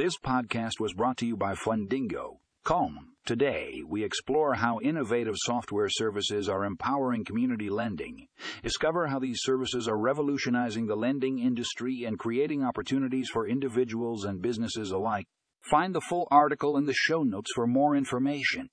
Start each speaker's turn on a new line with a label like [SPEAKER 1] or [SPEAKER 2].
[SPEAKER 1] This podcast was brought to you by Fundingo. Calm. Today, we explore how innovative software services are empowering community lending. Discover how these services are revolutionizing the lending industry and creating opportunities for individuals and businesses alike. Find the full article in the show notes for more information.